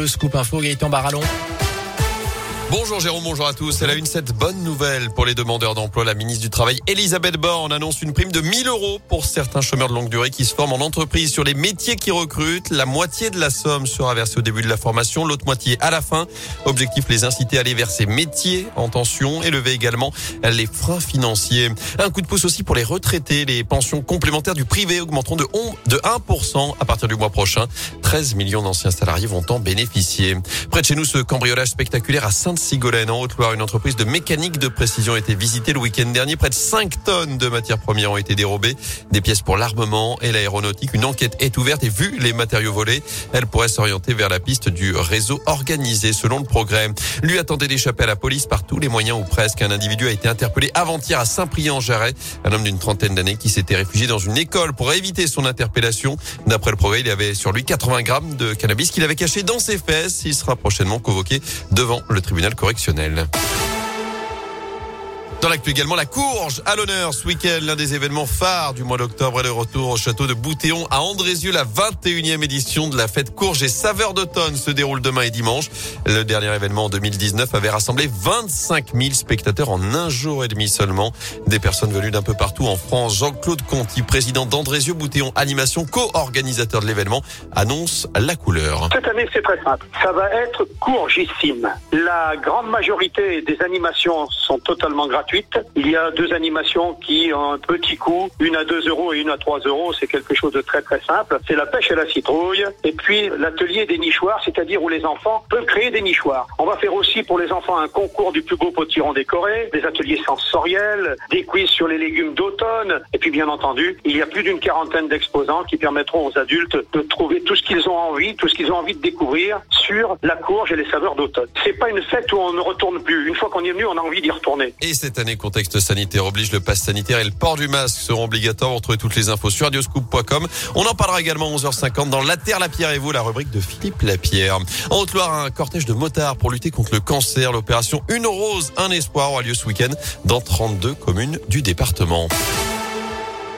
Le scoop info Gaëtan Barallon. Bonjour Jérôme, bonjour à tous. Elle a une cette bonne nouvelle pour les demandeurs d'emploi. La ministre du Travail, Elisabeth Borne, annonce une prime de 1000 euros pour certains chômeurs de longue durée qui se forment en entreprise sur les métiers qui recrutent. La moitié de la somme sera versée au début de la formation, l'autre moitié à la fin. Objectif, les inciter à aller vers ces métiers en tension et lever également les freins financiers. Un coup de pouce aussi pour les retraités. Les pensions complémentaires du privé augmenteront de 1% à partir du mois prochain. 13 millions d'anciens salariés vont en bénéficier. Près de chez nous, ce cambriolage spectaculaire à saint Sigolène en Haute-Loire. Une entreprise de mécanique de précision a été visitée le week-end dernier. Près de 5 tonnes de matières premières ont été dérobées. Des pièces pour l'armement et l'aéronautique. Une enquête est ouverte et vu les matériaux volés, elle pourrait s'orienter vers la piste du réseau organisé selon le progrès. Lui a tenté d'échapper à la police par tous les moyens ou presque. Un individu a été interpellé avant-hier à Saint-Priest-en-Jarret. Un homme d'une trentaine d'années qui s'était réfugié dans une école pour éviter son interpellation. D'après le progrès, il avait sur lui 80 grammes de cannabis qu'il avait caché dans ses fesses. Il sera prochainement convoqué devant le tribunal correctionnel. Dans l'actu également, la courge à l'honneur ce week-end, l'un des événements phares du mois d'octobre et le retour au château de Boutéon à Andrézieux. La 21e édition de la fête courge et saveur d'automne se déroule demain et dimanche. Le dernier événement en 2019 avait rassemblé 25 000 spectateurs en un jour et demi seulement. Des personnes venues d'un peu partout en France. Jean-Claude Conti, président d'Andrézieux Boutéon Animation, co-organisateur de l'événement, annonce la couleur. Cette année, c'est très simple. Ça va être courgissime. La grande majorité des animations sont totalement gratuites il y a deux animations qui ont un petit coût, une à 2 euros et une à 3 euros. C'est quelque chose de très très simple. C'est la pêche à la citrouille. Et puis l'atelier des nichoirs, c'est-à-dire où les enfants peuvent créer des nichoirs. On va faire aussi pour les enfants un concours du plus beau potiron décoré, des ateliers sensoriels, des quiz sur les légumes d'automne. Et puis bien entendu, il y a plus d'une quarantaine d'exposants qui permettront aux adultes de trouver tout ce qu'ils ont envie, tout ce qu'ils ont envie de découvrir sur la courge et les saveurs d'automne. C'est pas une fête où on ne retourne plus. Une fois qu'on y est venu, on a envie d'y retourner. Et cette année, contexte sanitaire oblige, le pass sanitaire et le port du masque seront obligatoires. Vous retrouvez toutes les infos sur radioscoop.com. On en parlera également à 11h50 dans La Terre, la Pierre et vous, la rubrique de Philippe Lapierre. En Haute-Loire, un cortège de motards pour lutter contre le cancer. L'opération Une Rose, un espoir aura lieu ce week-end dans 32 communes du département.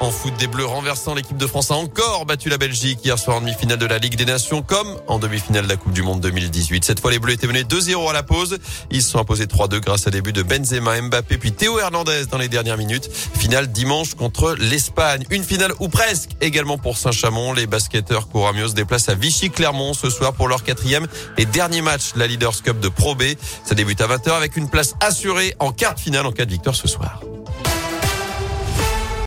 En foot des Bleus renversant, l'équipe de France a encore battu la Belgique hier soir en demi-finale de la Ligue des Nations comme en demi-finale de la Coupe du Monde 2018. Cette fois, les Bleus étaient menés 2-0 à la pause. Ils se sont imposés 3-2 grâce à des buts de Benzema, Mbappé puis Théo Hernandez dans les dernières minutes. Finale dimanche contre l'Espagne. Une finale ou presque également pour Saint-Chamond. Les basketteurs Couramios se déplacent à Vichy-Clermont ce soir pour leur quatrième et dernier match, la Leaders Cup de Pro B. Ça débute à 20h avec une place assurée en quart de finale en cas de victoire ce soir.